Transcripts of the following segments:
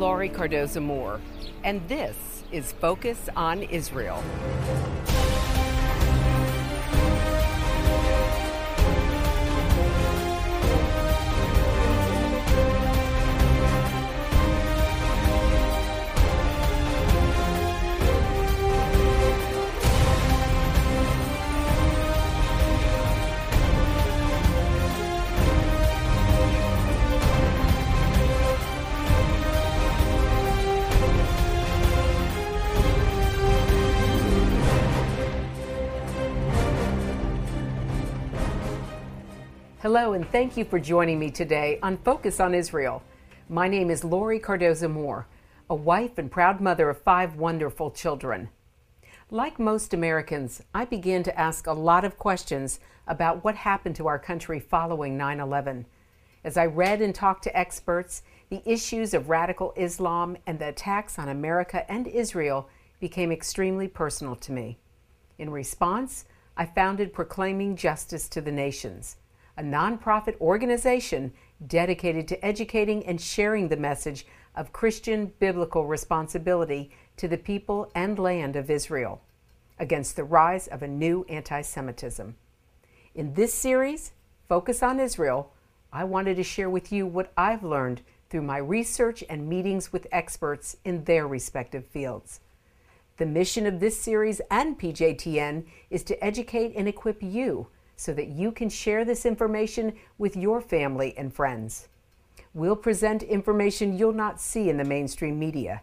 Laurie Cardoza Moore, and this is Focus on Israel. Hello, and thank you for joining me today on Focus on Israel. My name is Laurie Cardoza Moore, a wife and proud mother of five wonderful children. Like most Americans, I began to ask a lot of questions about what happened to our country following 9 11. As I read and talked to experts, the issues of radical Islam and the attacks on America and Israel became extremely personal to me. In response, I founded Proclaiming Justice to the Nations a nonprofit organization dedicated to educating and sharing the message of Christian biblical responsibility to the people and land of Israel against the rise of a new anti Semitism. In this series, Focus on Israel, I wanted to share with you what I've learned through my research and meetings with experts in their respective fields. The mission of this series and PJTN is to educate and equip you so that you can share this information with your family and friends. We'll present information you'll not see in the mainstream media.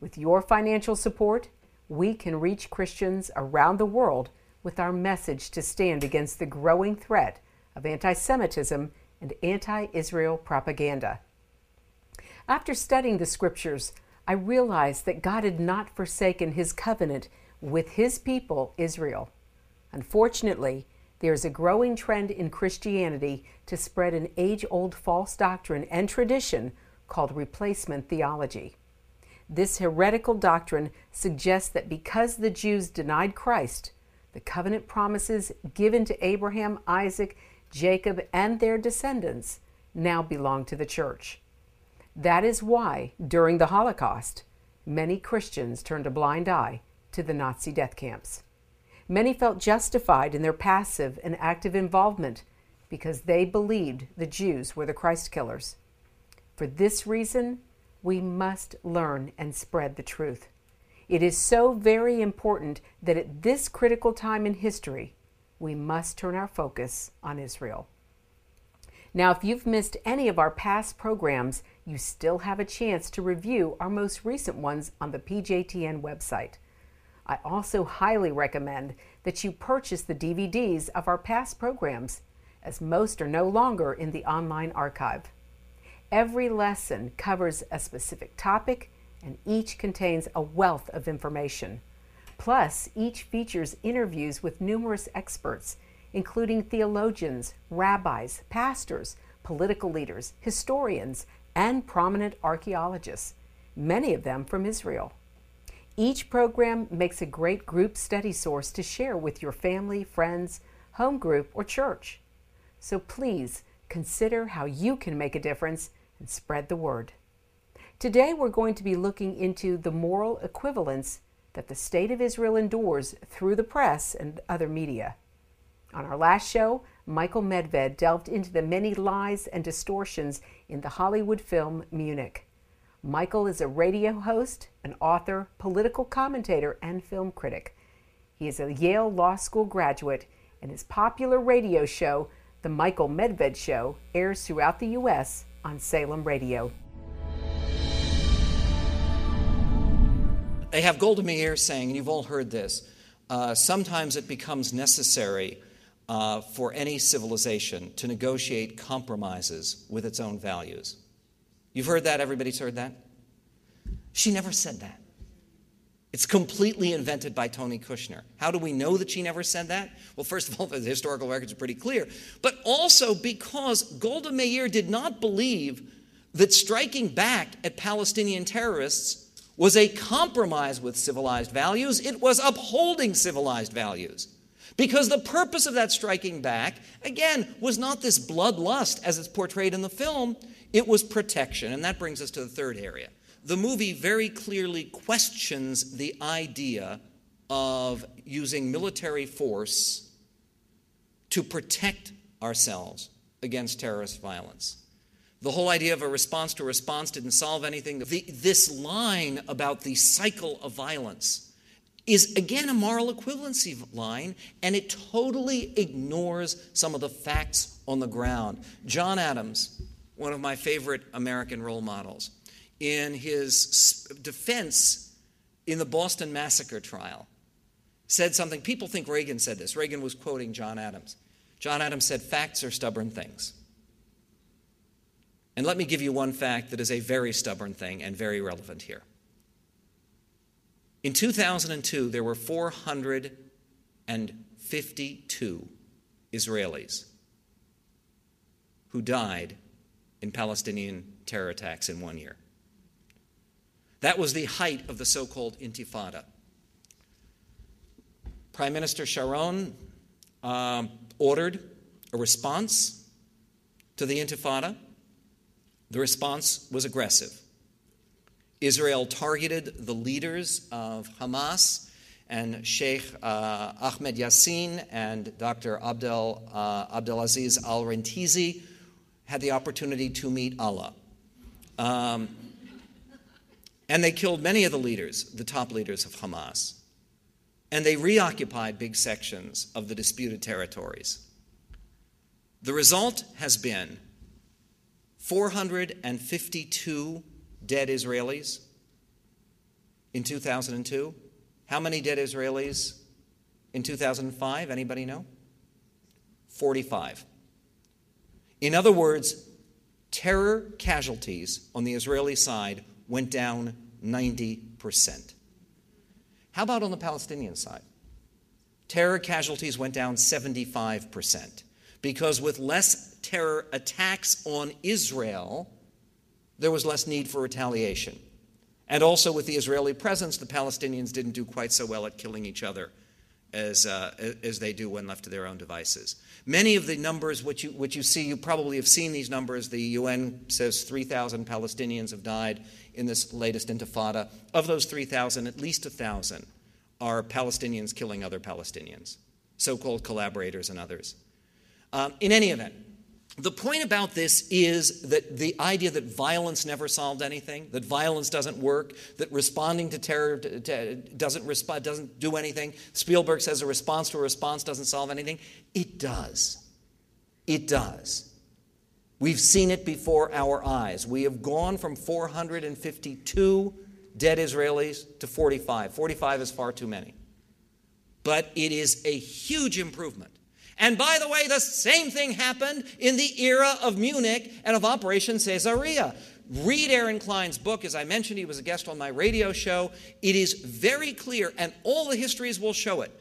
With your financial support, we can reach Christians around the world with our message to stand against the growing threat of anti Semitism and anti Israel propaganda. After studying the scriptures, I realized that God had not forsaken his covenant with his people, Israel. Unfortunately, there is a growing trend in Christianity to spread an age old false doctrine and tradition called replacement theology. This heretical doctrine suggests that because the Jews denied Christ, the covenant promises given to Abraham, Isaac, Jacob, and their descendants now belong to the church. That is why, during the Holocaust, many Christians turned a blind eye to the Nazi death camps. Many felt justified in their passive and active involvement because they believed the Jews were the Christ killers. For this reason, we must learn and spread the truth. It is so very important that at this critical time in history, we must turn our focus on Israel. Now, if you've missed any of our past programs, you still have a chance to review our most recent ones on the PJTN website. I also highly recommend that you purchase the DVDs of our past programs, as most are no longer in the online archive. Every lesson covers a specific topic, and each contains a wealth of information. Plus, each features interviews with numerous experts, including theologians, rabbis, pastors, political leaders, historians, and prominent archaeologists, many of them from Israel. Each program makes a great group study source to share with your family, friends, home group, or church. So please consider how you can make a difference and spread the word. Today we're going to be looking into the moral equivalence that the state of Israel endures through the press and other media. On our last show, Michael Medved delved into the many lies and distortions in the Hollywood film Munich. Michael is a radio host, an author, political commentator, and film critic. He is a Yale Law School graduate, and his popular radio show, The Michael Medved Show, airs throughout the U.S. on Salem Radio. They have Golda Meir saying, and you've all heard this, uh, sometimes it becomes necessary uh, for any civilization to negotiate compromises with its own values. You've heard that? Everybody's heard that? She never said that. It's completely invented by Tony Kushner. How do we know that she never said that? Well, first of all, the historical records are pretty clear, but also because Golda Meir did not believe that striking back at Palestinian terrorists was a compromise with civilized values, it was upholding civilized values. Because the purpose of that striking back, again, was not this bloodlust as it's portrayed in the film, it was protection. And that brings us to the third area. the movie very clearly questions the idea of using military force to protect ourselves against terrorist violence. The whole idea of a response to a response didn't solve anything. The, this line about the cycle of violence is again a moral equivalency line, and it totally ignores some of the facts on the ground. John Adams, one of my favorite American role models, in his defense in the Boston Massacre trial, said something. People think Reagan said this. Reagan was quoting John Adams. John Adams said, Facts are stubborn things. And let me give you one fact that is a very stubborn thing and very relevant here. In 2002, there were 452 Israelis who died in Palestinian terror attacks in one year. That was the height of the so called Intifada. Prime Minister Sharon um, ordered a response to the Intifada. The response was aggressive. Israel targeted the leaders of Hamas and Sheikh uh, Ahmed Yassin and Dr. Abdel, uh, Abdelaziz al Rantisi had the opportunity to meet Allah. Um, and they killed many of the leaders, the top leaders of Hamas. And they reoccupied big sections of the disputed territories. The result has been 452 dead Israelis in 2002. How many dead Israelis in 2005? Anybody know? 45. In other words, terror casualties on the Israeli side went down 90%. How about on the Palestinian side? Terror casualties went down 75%. Because with less terror attacks on Israel, there was less need for retaliation. And also, with the Israeli presence, the Palestinians didn't do quite so well at killing each other as, uh, as they do when left to their own devices. Many of the numbers which you, which you see, you probably have seen these numbers. The UN says 3,000 Palestinians have died in this latest intifada. Of those 3,000, at least 1,000 are Palestinians killing other Palestinians, so called collaborators and others. Um, in any event, the point about this is that the idea that violence never solved anything, that violence doesn't work, that responding to terror doesn't, resp- doesn't do anything. Spielberg says a response to a response doesn't solve anything. It does. It does. We've seen it before our eyes. We have gone from 452 dead Israelis to 45. 45 is far too many. But it is a huge improvement and by the way, the same thing happened in the era of Munich and of Operation Caesarea. Read Aaron Klein's book. As I mentioned, he was a guest on my radio show. It is very clear, and all the histories will show it.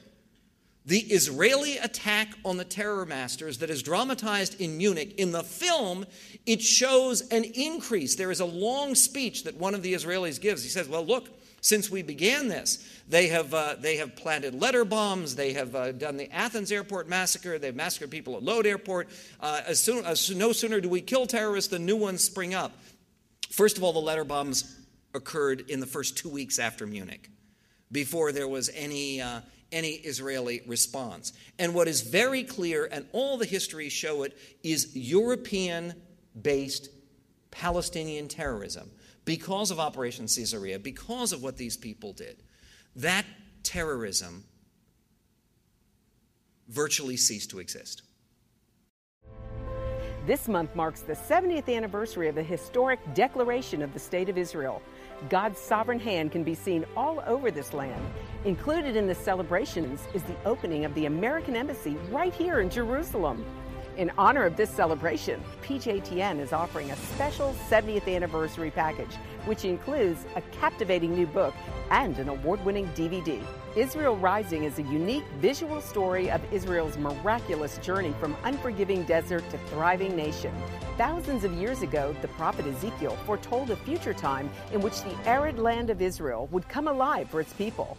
The Israeli attack on the terror masters that is dramatized in Munich, in the film, it shows an increase. There is a long speech that one of the Israelis gives. He says, Well, look, since we began this. They have, uh, they have planted letter bombs. They have uh, done the Athens airport massacre. They've massacred people at Lod airport. Uh, as soon, as, no sooner do we kill terrorists than new ones spring up. First of all, the letter bombs occurred in the first two weeks after Munich, before there was any, uh, any Israeli response. And what is very clear, and all the histories show it, is European based Palestinian terrorism because of Operation Caesarea, because of what these people did, that terrorism virtually ceased to exist. This month marks the 70th anniversary of the historic Declaration of the State of Israel. God's sovereign hand can be seen all over this land. Included in the celebrations is the opening of the American Embassy right here in Jerusalem. In honor of this celebration, PJTN is offering a special 70th anniversary package, which includes a captivating new book and an award winning DVD. Israel Rising is a unique visual story of Israel's miraculous journey from unforgiving desert to thriving nation. Thousands of years ago, the prophet Ezekiel foretold a future time in which the arid land of Israel would come alive for its people.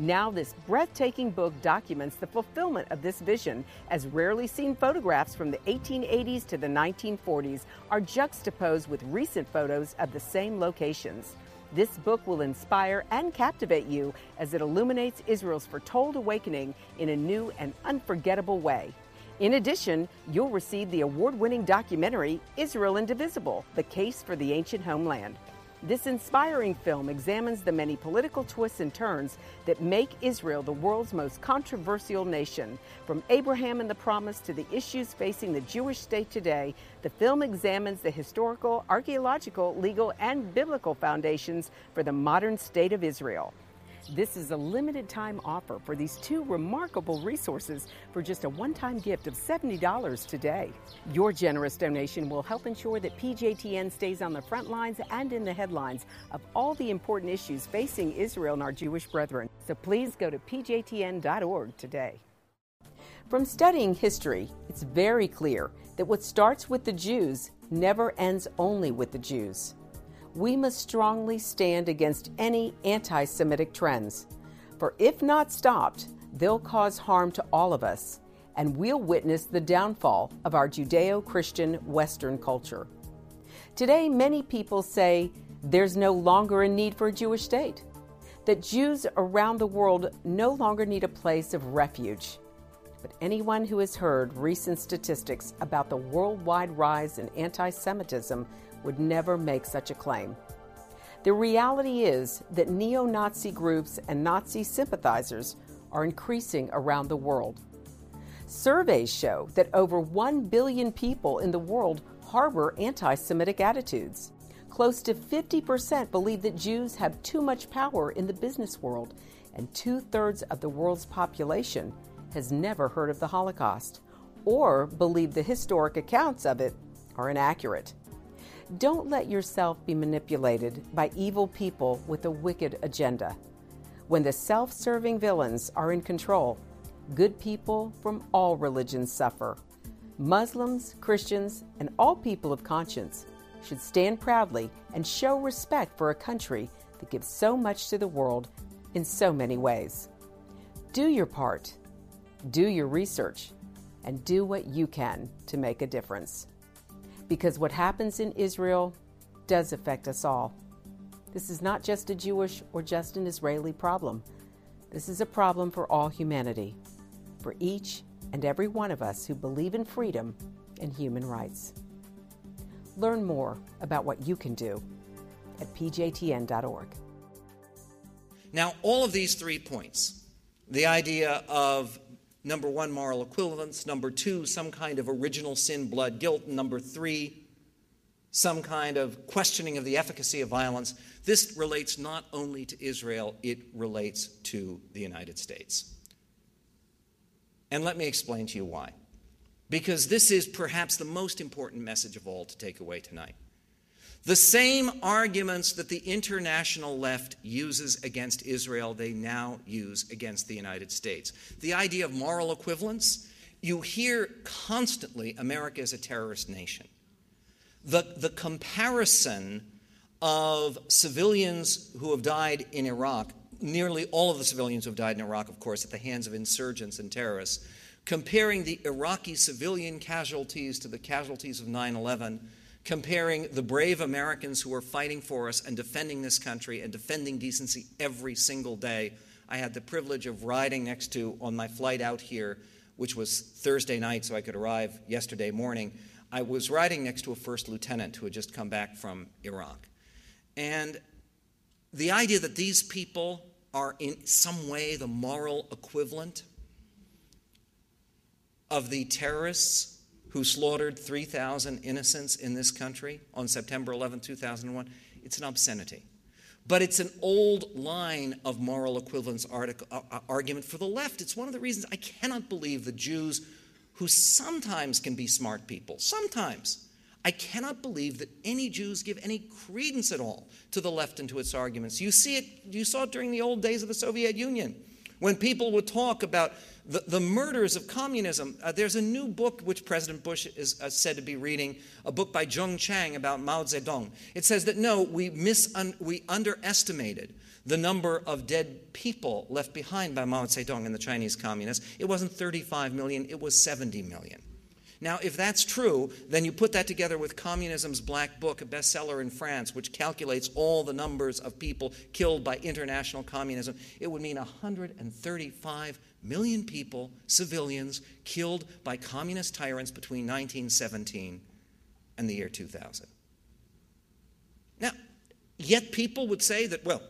Now, this breathtaking book documents the fulfillment of this vision, as rarely seen photographs from the 1880s to the 1940s are juxtaposed with recent photos of the same locations. This book will inspire and captivate you as it illuminates Israel's foretold awakening in a new and unforgettable way. In addition, you'll receive the award winning documentary Israel Indivisible The Case for the Ancient Homeland. This inspiring film examines the many political twists and turns that make Israel the world's most controversial nation. From Abraham and the Promise to the issues facing the Jewish state today, the film examines the historical, archaeological, legal, and biblical foundations for the modern state of Israel. This is a limited time offer for these two remarkable resources for just a one time gift of $70 today. Your generous donation will help ensure that PJTN stays on the front lines and in the headlines of all the important issues facing Israel and our Jewish brethren. So please go to pjtn.org today. From studying history, it's very clear that what starts with the Jews never ends only with the Jews we must strongly stand against any anti Semitic trends. For if not stopped, they'll cause harm to all of us, and we'll witness the downfall of our Judeo Christian Western culture. Today, many people say there's no longer a need for a Jewish state, that Jews around the world no longer need a place of refuge. But anyone who has heard recent statistics about the worldwide rise in anti Semitism would never make such a claim. The reality is that neo Nazi groups and Nazi sympathizers are increasing around the world. Surveys show that over 1 billion people in the world harbor anti Semitic attitudes. Close to 50% believe that Jews have too much power in the business world, and two thirds of the world's population has never heard of the Holocaust or believe the historic accounts of it are inaccurate. Don't let yourself be manipulated by evil people with a wicked agenda. When the self serving villains are in control, good people from all religions suffer. Muslims, Christians, and all people of conscience should stand proudly and show respect for a country that gives so much to the world in so many ways. Do your part, do your research, and do what you can to make a difference because what happens in Israel does affect us all. This is not just a Jewish or just an Israeli problem. This is a problem for all humanity, for each and every one of us who believe in freedom and human rights. Learn more about what you can do at pjtn.org. Now, all of these three points the idea of Number one, moral equivalence. Number two, some kind of original sin, blood, guilt. Number three, some kind of questioning of the efficacy of violence. This relates not only to Israel, it relates to the United States. And let me explain to you why. Because this is perhaps the most important message of all to take away tonight. The same arguments that the international left uses against Israel, they now use against the United States. The idea of moral equivalence, you hear constantly America is a terrorist nation. The, the comparison of civilians who have died in Iraq, nearly all of the civilians who have died in Iraq, of course, at the hands of insurgents and terrorists, comparing the Iraqi civilian casualties to the casualties of 9 11 comparing the brave Americans who are fighting for us and defending this country and defending decency every single day. I had the privilege of riding next to, on my flight out here, which was Thursday night, so I could arrive yesterday morning. I was riding next to a first lieutenant who had just come back from Iraq. And the idea that these people are in some way the moral equivalent of the terrorists who slaughtered 3,000 innocents in this country on September 11, 2001, it's an obscenity. But it's an old line of moral equivalence uh, uh, argument for the left. It's one of the reasons I cannot believe the Jews, who sometimes can be smart people, sometimes, I cannot believe that any Jews give any credence at all to the left and to its arguments. You see it, you saw it during the old days of the Soviet Union, when people would talk about the, the murders of communism. Uh, there's a new book which President Bush is uh, said to be reading, a book by Jung Chang about Mao Zedong. It says that no, we, we underestimated the number of dead people left behind by Mao Zedong and the Chinese communists. It wasn't 35 million, it was 70 million. Now, if that's true, then you put that together with Communism's Black Book, a bestseller in France, which calculates all the numbers of people killed by international communism. It would mean 135 million people, civilians, killed by communist tyrants between 1917 and the year 2000. Now, yet people would say that, well,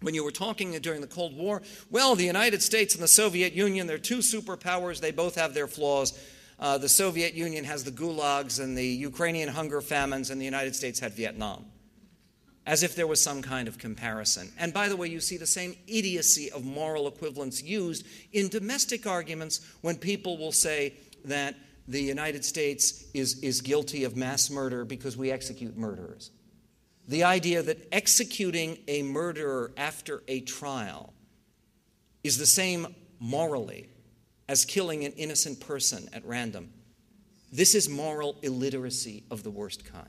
when you were talking during the Cold War, well, the United States and the Soviet Union, they're two superpowers, they both have their flaws. Uh, the Soviet Union has the gulags and the Ukrainian hunger famines, and the United States had Vietnam. As if there was some kind of comparison. And by the way, you see the same idiocy of moral equivalence used in domestic arguments when people will say that the United States is, is guilty of mass murder because we execute murderers. The idea that executing a murderer after a trial is the same morally as killing an innocent person at random. This is moral illiteracy of the worst kind,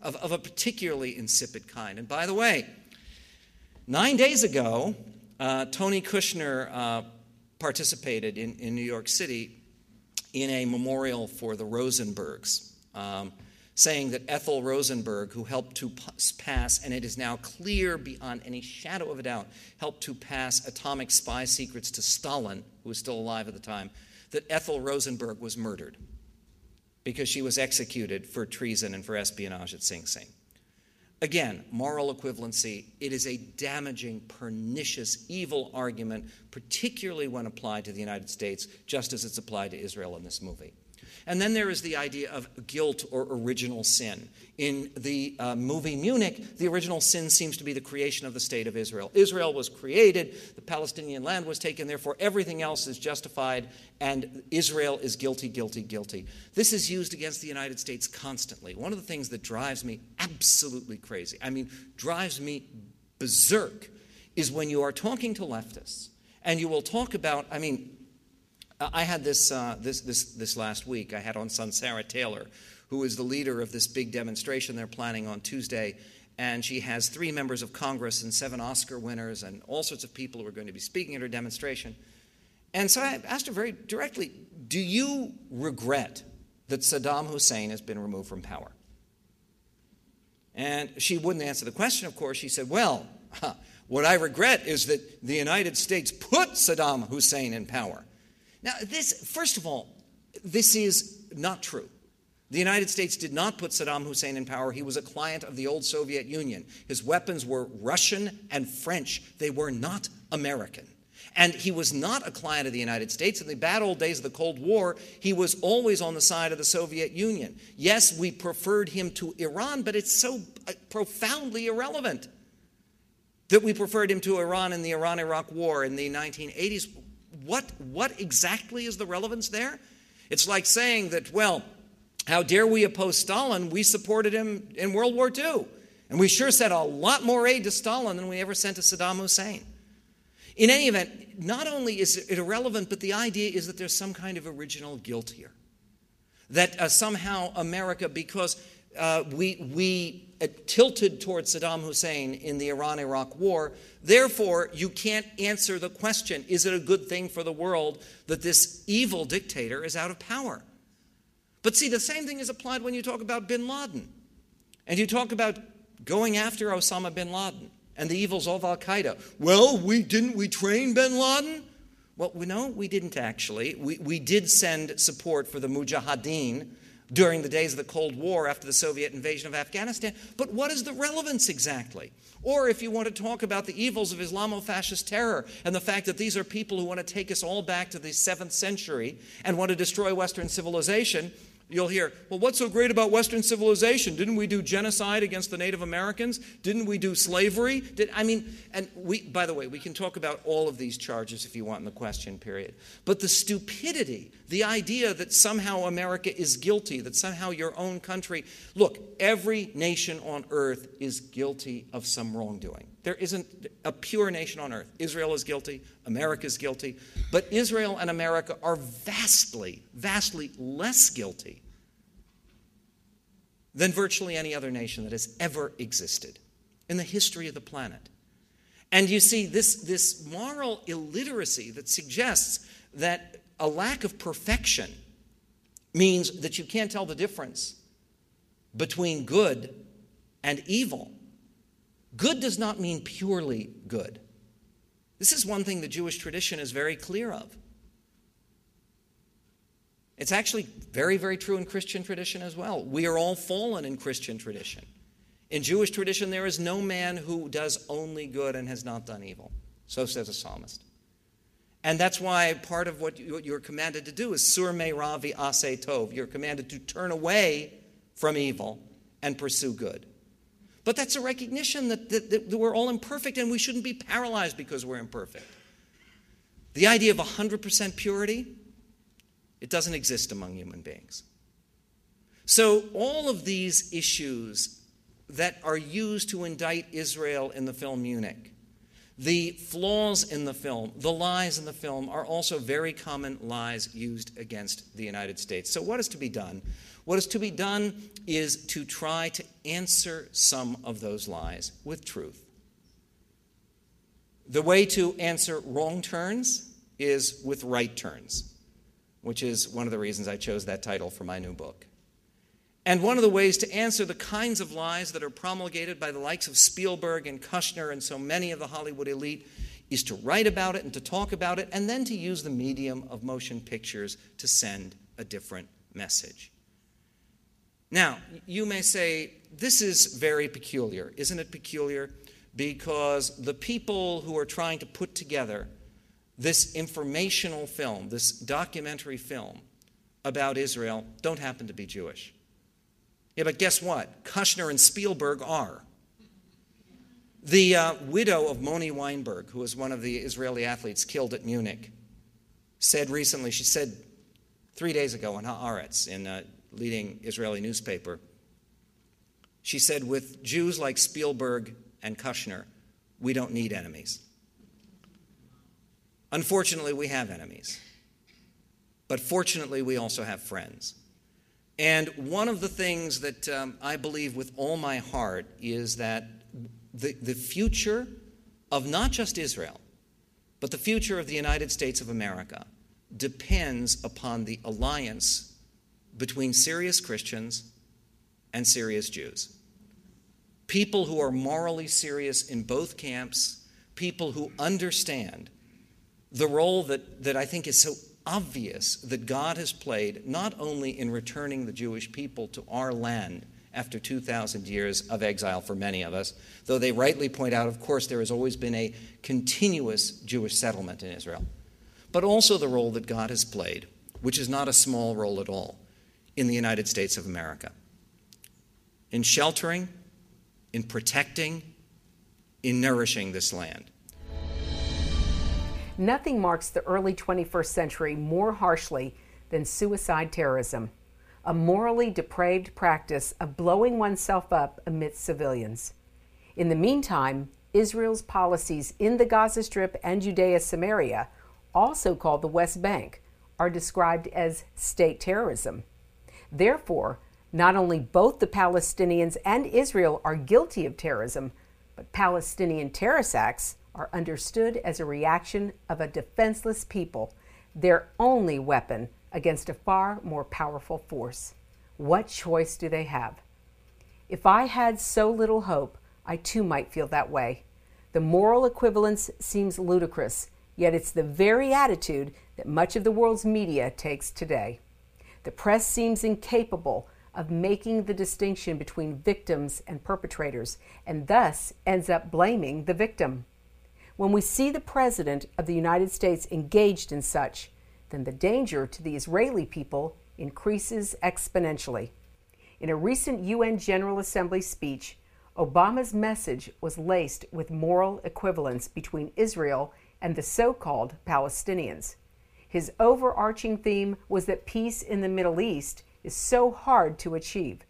of, of a particularly insipid kind. And by the way, nine days ago, uh, Tony Kushner uh, participated in, in New York City in a memorial for the Rosenbergs. Um, saying that Ethel Rosenberg, who helped to pass, and it is now clear beyond any shadow of a doubt, helped to pass atomic spy secrets to Stalin, who was still alive at the time, that Ethel Rosenberg was murdered because she was executed for treason and for espionage at Sing Sing. Again, moral equivalency, it is a damaging, pernicious, evil argument, particularly when applied to the United States, just as it's applied to Israel in this movie. And then there is the idea of guilt or original sin. In the uh, movie Munich, the original sin seems to be the creation of the state of Israel. Israel was created, the Palestinian land was taken, therefore everything else is justified, and Israel is guilty, guilty, guilty. This is used against the United States constantly. One of the things that drives me absolutely crazy, I mean, drives me berserk, is when you are talking to leftists and you will talk about, I mean, I had this, uh, this, this, this last week. I had on son Sarah Taylor, who is the leader of this big demonstration they're planning on Tuesday. And she has three members of Congress and seven Oscar winners and all sorts of people who are going to be speaking at her demonstration. And so I asked her very directly Do you regret that Saddam Hussein has been removed from power? And she wouldn't answer the question, of course. She said, Well, what I regret is that the United States put Saddam Hussein in power. Now, this, first of all, this is not true. The United States did not put Saddam Hussein in power. He was a client of the old Soviet Union. His weapons were Russian and French, they were not American. And he was not a client of the United States. In the bad old days of the Cold War, he was always on the side of the Soviet Union. Yes, we preferred him to Iran, but it's so uh, profoundly irrelevant that we preferred him to Iran in the Iran Iraq War in the 1980s what, what exactly is the relevance there? It's like saying that, well, how dare we oppose Stalin? We supported him in World War II. And we sure sent a lot more aid to Stalin than we ever sent to Saddam Hussein. In any event, not only is it irrelevant, but the idea is that there's some kind of original guilt here. That uh, somehow America, because uh, we, we Uh, tilted towards Saddam Hussein in the Iran Iraq war. Therefore, you can't answer the question is it a good thing for the world that this evil dictator is out of power? But see, the same thing is applied when you talk about bin Laden. And you talk about going after Osama bin Laden and the evils of Al Qaeda. Well, we didn't we train bin Laden? Well, no, we didn't actually. We, we did send support for the Mujahideen during the days of the Cold War after the Soviet invasion of Afghanistan. But what is the relevance exactly? Or if you want to talk about the evils of Islamo fascist terror and the fact that these are people who want to take us all back to the seventh century and want to destroy Western civilization, You'll hear, well, what's so great about Western civilization? Didn't we do genocide against the Native Americans? Didn't we do slavery? Did, I mean, and we, by the way, we can talk about all of these charges if you want in the question period. But the stupidity, the idea that somehow America is guilty, that somehow your own country, look, every nation on earth is guilty of some wrongdoing. There isn't a pure nation on earth. Israel is guilty, America is guilty, but Israel and America are vastly, vastly less guilty than virtually any other nation that has ever existed in the history of the planet. And you see, this, this moral illiteracy that suggests that a lack of perfection means that you can't tell the difference between good and evil. Good does not mean purely good. This is one thing the Jewish tradition is very clear of. It's actually very, very true in Christian tradition as well. We are all fallen in Christian tradition. In Jewish tradition, there is no man who does only good and has not done evil. So says a psalmist. And that's why part of what you're commanded to do is sur me ravi ase tov. You're commanded to turn away from evil and pursue good. But that's a recognition that, that, that we're all imperfect and we shouldn't be paralyzed because we're imperfect. The idea of 100% purity, it doesn't exist among human beings. So, all of these issues that are used to indict Israel in the film Munich, the flaws in the film, the lies in the film, are also very common lies used against the United States. So, what is to be done? What is to be done is to try to answer some of those lies with truth. The way to answer wrong turns is with right turns, which is one of the reasons I chose that title for my new book. And one of the ways to answer the kinds of lies that are promulgated by the likes of Spielberg and Kushner and so many of the Hollywood elite is to write about it and to talk about it, and then to use the medium of motion pictures to send a different message. Now, you may say, this is very peculiar. Isn't it peculiar? Because the people who are trying to put together this informational film, this documentary film about Israel, don't happen to be Jewish. Yeah, but guess what? Kushner and Spielberg are. The uh, widow of Moni Weinberg, who was one of the Israeli athletes killed at Munich, said recently, she said three days ago in Haaretz, in uh, leading Israeli newspaper. She said, with Jews like Spielberg and Kushner, we don't need enemies. Unfortunately, we have enemies. But fortunately, we also have friends. And one of the things that um, I believe with all my heart is that the, the future of not just Israel, but the future of the United States of America depends upon the alliance between serious Christians and serious Jews. People who are morally serious in both camps, people who understand the role that, that I think is so obvious that God has played not only in returning the Jewish people to our land after 2,000 years of exile for many of us, though they rightly point out, of course, there has always been a continuous Jewish settlement in Israel, but also the role that God has played, which is not a small role at all, in the United States of America in sheltering, in protecting, in nourishing this land. Nothing marks the early 21st century more harshly than suicide terrorism, a morally depraved practice of blowing oneself up amidst civilians. In the meantime, Israel's policies in the Gaza Strip and Judea Samaria, also called the West Bank, are described as state terrorism. Therefore, not only both the Palestinians and Israel are guilty of terrorism, but Palestinian terrorist acts are understood as a reaction of a defenseless people, their only weapon against a far more powerful force. What choice do they have? If I had so little hope, I too might feel that way. The moral equivalence seems ludicrous, yet it's the very attitude that much of the world's media takes today. The press seems incapable of making the distinction between victims and perpetrators, and thus ends up blaming the victim. When we see the President of the United States engaged in such, then the danger to the Israeli people increases exponentially. In a recent UN General Assembly speech, Obama's message was laced with moral equivalence between Israel and the so called Palestinians. His overarching theme was that peace in the Middle East is so hard to achieve.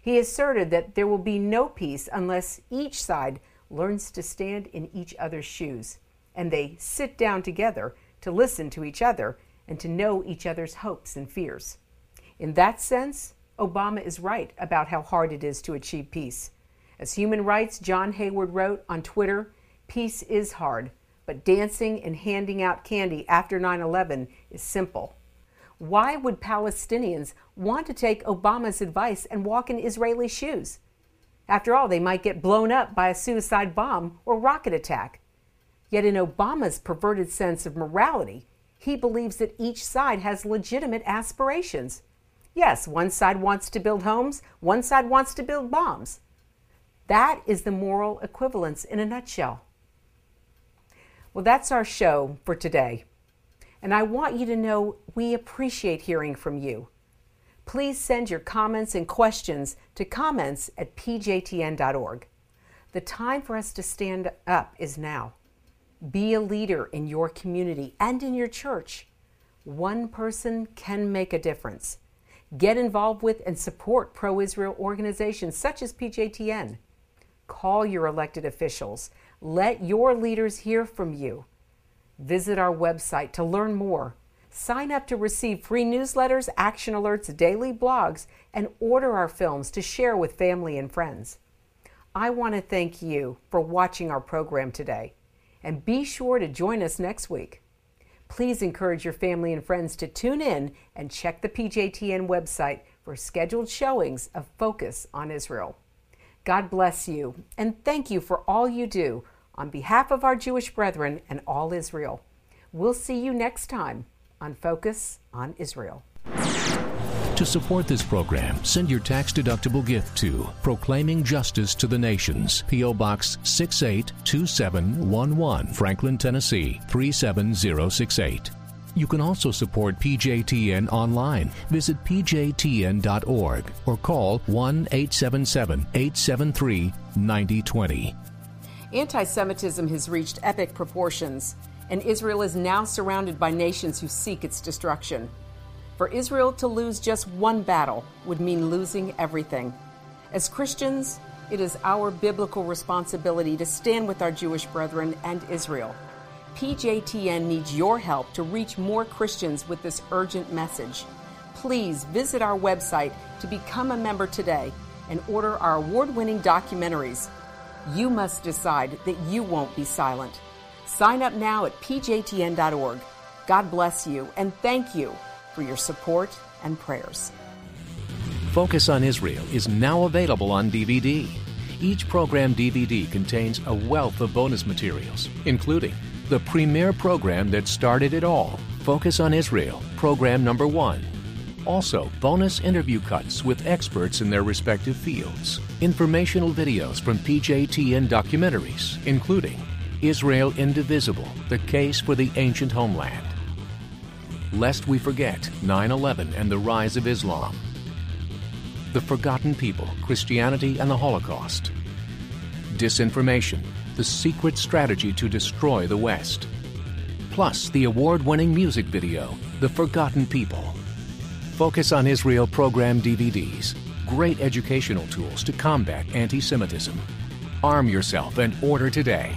He asserted that there will be no peace unless each side learns to stand in each other's shoes and they sit down together to listen to each other and to know each other's hopes and fears. In that sense, Obama is right about how hard it is to achieve peace. As Human Events John Hayward wrote on Twitter, peace is hard, but dancing and handing out candy after 9 11 is simple. Why would Palestinians want to take Obama's advice and walk in Israeli shoes? After all, they might get blown up by a suicide bomb or rocket attack. Yet, in Obama's perverted sense of morality, he believes that each side has legitimate aspirations. Yes, one side wants to build homes, one side wants to build bombs. That is the moral equivalence in a nutshell. Well, that's our show for today. And I want you to know we appreciate hearing from you. Please send your comments and questions to comments at pjtn.org. The time for us to stand up is now. Be a leader in your community and in your church. One person can make a difference. Get involved with and support pro Israel organizations such as PJTN. Call your elected officials. Let your leaders hear from you. Visit our website to learn more. Sign up to receive free newsletters, action alerts, daily blogs, and order our films to share with family and friends. I want to thank you for watching our program today, and be sure to join us next week. Please encourage your family and friends to tune in and check the PJTN website for scheduled showings of Focus on Israel. God bless you, and thank you for all you do on behalf of our Jewish brethren and all Israel. We'll see you next time on Focus on Israel. To support this program, send your tax deductible gift to Proclaiming Justice to the Nations, P.O. Box 682711, Franklin, Tennessee 37068. You can also support PJTN online. Visit pjtn.org or call 1 877 873 9020. Anti Semitism has reached epic proportions, and Israel is now surrounded by nations who seek its destruction. For Israel to lose just one battle would mean losing everything. As Christians, it is our biblical responsibility to stand with our Jewish brethren and Israel. PJTN needs your help to reach more Christians with this urgent message. Please visit our website to become a member today and order our award winning documentaries. You must decide that you won't be silent. Sign up now at pjtn.org. God bless you and thank you for your support and prayers. Focus on Israel is now available on DVD. Each program DVD contains a wealth of bonus materials, including the premier program that started it all, Focus on Israel, program number one. Also, bonus interview cuts with experts in their respective fields, informational videos from PJTN documentaries, including Israel Indivisible The Case for the Ancient Homeland. Lest We Forget 9 11 and the Rise of Islam. The Forgotten People Christianity and the Holocaust. Disinformation The Secret Strategy to Destroy the West. Plus, the award winning music video, The Forgotten People. Focus on Israel program DVDs. Great educational tools to combat anti Semitism. Arm yourself and order today